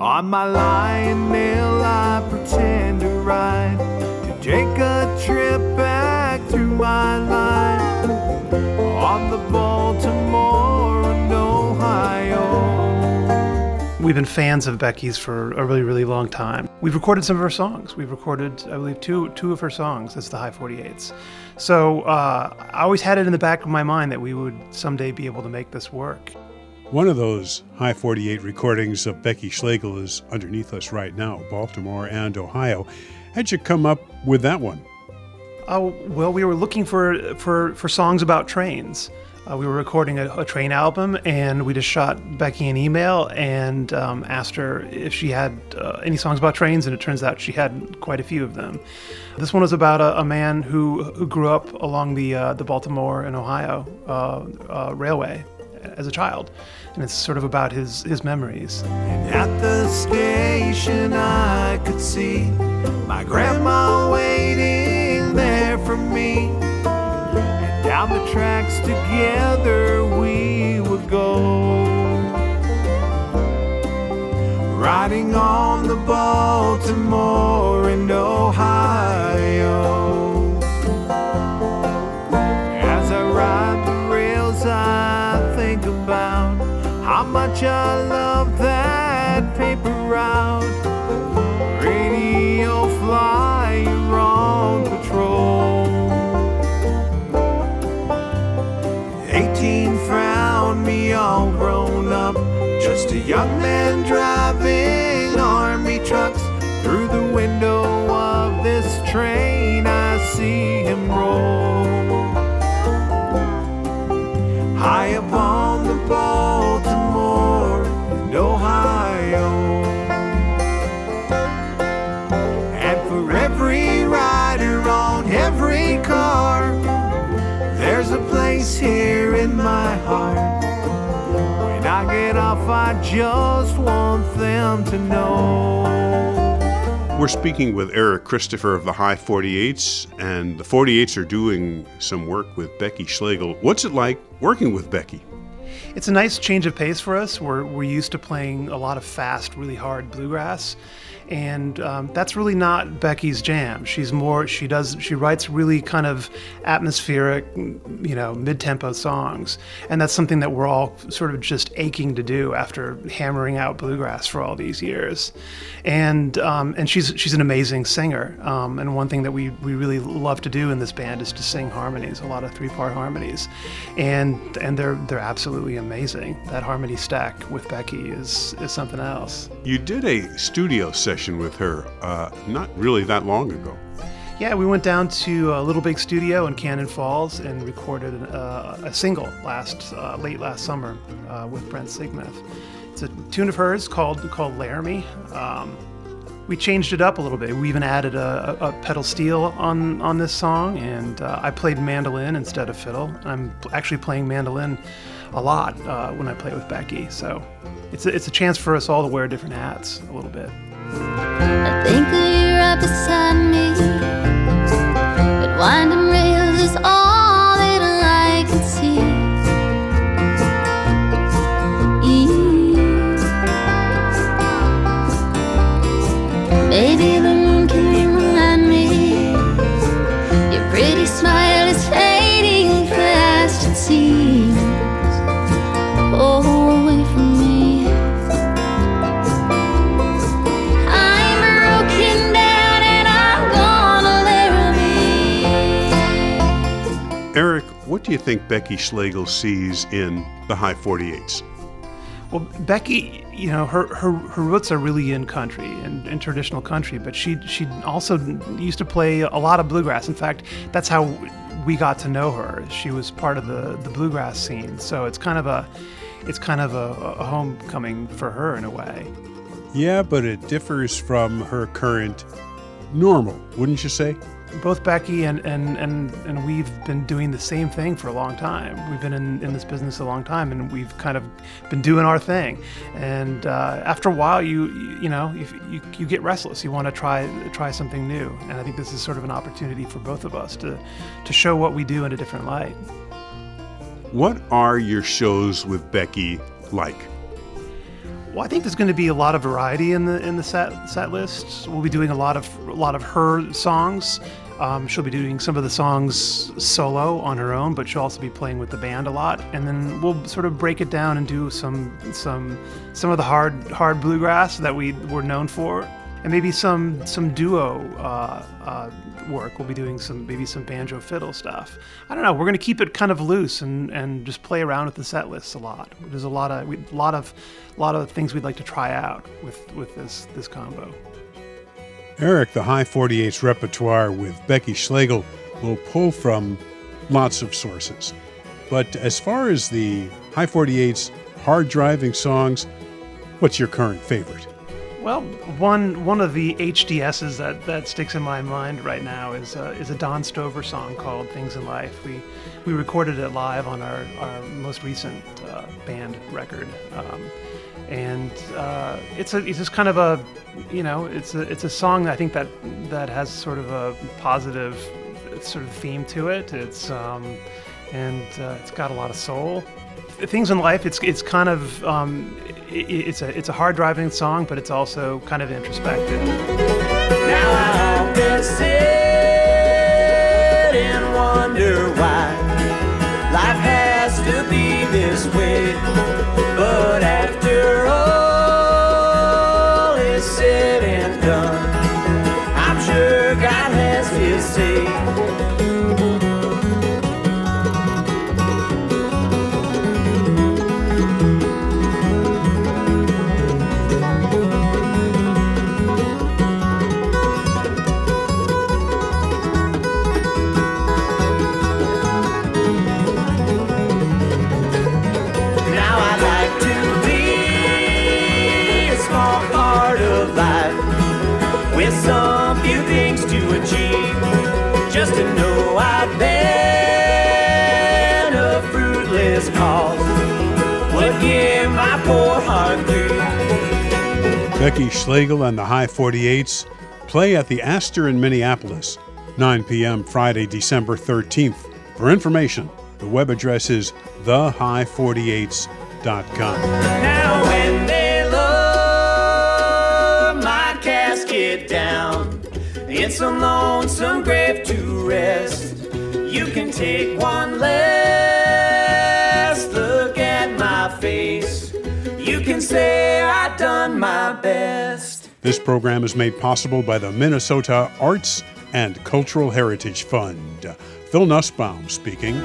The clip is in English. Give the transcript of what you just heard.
On my lion I pretend to ride to take a trip back through my life on the Baltimore and Ohio. We've been fans of Becky's for a really, really long time. We've recorded some of her songs. We've recorded, I believe, two two of her songs as the High 48s. So uh, I always had it in the back of my mind that we would someday be able to make this work. One of those High 48 recordings of Becky Schlegel is underneath us right now, Baltimore and Ohio. How'd you come up with that one? Oh well, we were looking for for for songs about trains. Uh, we were recording a, a, train album, and we just shot Becky an email and um, asked her if she had uh, any songs about trains, and it turns out she had quite a few of them. This one was about a, a man who who grew up along the uh, the Baltimore and Ohio uh, uh, railway as a child, and it's sort of about his his memories. And at the station, I could see my grandma waiting there for me. And down the tracks together we would go. Riding on the Baltimore and Ohio. Much I love that paper route. Radio flyer on patrol. 18 found me all grown up, just a young man driving I just want them to know. We're speaking with Eric Christopher of the High 48s, and the 48s are doing some work with Becky Schlegel. What's it like working with Becky? It's a nice change of pace for us. We're, we're used to playing a lot of fast, really hard bluegrass, and um, that's really not Becky's jam. She's more she does she writes really kind of atmospheric, you know, mid-tempo songs, and that's something that we're all sort of just aching to do after hammering out bluegrass for all these years, and um, and she's she's an amazing singer, um, and one thing that we we really love to do in this band is to sing harmonies, a lot of three-part harmonies, and and they're they're absolutely amazing. That harmony stack with Becky is is something else. You did a studio session with her uh, not really that long ago. Yeah, we went down to a Little Big Studio in Cannon Falls and recorded uh, a single last uh, late last summer uh, with Brent Sigmeth. It's a tune of hers called called Laramie. Um, we changed it up a little bit. We even added a, a, a pedal steel on on this song, and uh, I played mandolin instead of fiddle. I'm actually playing mandolin a lot uh, when I play with Becky, so it's a, it's a chance for us all to wear different hats a little bit. I think of you right beside me. But what do you think Becky Schlegel sees in the High 48s? Well, Becky, you know, her, her, her roots are really in country and in traditional country, but she she also used to play a lot of bluegrass. In fact, that's how we got to know her. She was part of the, the bluegrass scene, so it's kind of a it's kind of a, a homecoming for her in a way. Yeah, but it differs from her current normal, wouldn't you say? Both Becky and, and, and, and we've been doing the same thing for a long time. We've been in, in this business a long time, and we've kind of been doing our thing. And uh, after a while, you you know you, you, you get restless. You want to try try something new. And I think this is sort of an opportunity for both of us to to show what we do in a different light. What are your shows with Becky like? Well, I think there's going to be a lot of variety in the in the set set list. We'll be doing a lot of a lot of her songs. Um, she'll be doing some of the songs solo on her own, but she'll also be playing with the band a lot. And then we'll sort of break it down and do some some some of the hard hard bluegrass that we were known for, and maybe some some duo uh, uh, work. We'll be doing some maybe some banjo fiddle stuff. I don't know. We're going to keep it kind of loose and, and just play around with the set lists a lot. There's a lot of we, a lot of a lot of things we'd like to try out with with this this combo. Eric, the High 48's repertoire with Becky Schlegel will pull from lots of sources. But as far as the High 48's hard driving songs, what's your current favorite? Well, one one of the HDSs that, that sticks in my mind right now is uh, is a Don Stover song called "Things in Life." We we recorded it live on our, our most recent uh, band record, um, and uh, it's a it's just kind of a you know it's a it's a song I think that that has sort of a positive sort of theme to it. It's um, and uh, it's got a lot of soul. Things in life, it's it's kind of um, it, it's a it's a hard driving song, but it's also kind of introspective. Now I sit and wonder why life has to be this way. Of life with some few things to achieve. Just to know I've been a fruitless cause would give my poor heart grief. Becky Schlegel and the High 48s play at the Aster in Minneapolis, 9 p.m. Friday, December 13th. For information, the web address is thehigh48s.com. casket down in some lonesome grave to rest, you can take one last look at my face. You can say I done my best. This program is made possible by the Minnesota Arts and Cultural Heritage Fund. Phil Nusbaum speaking.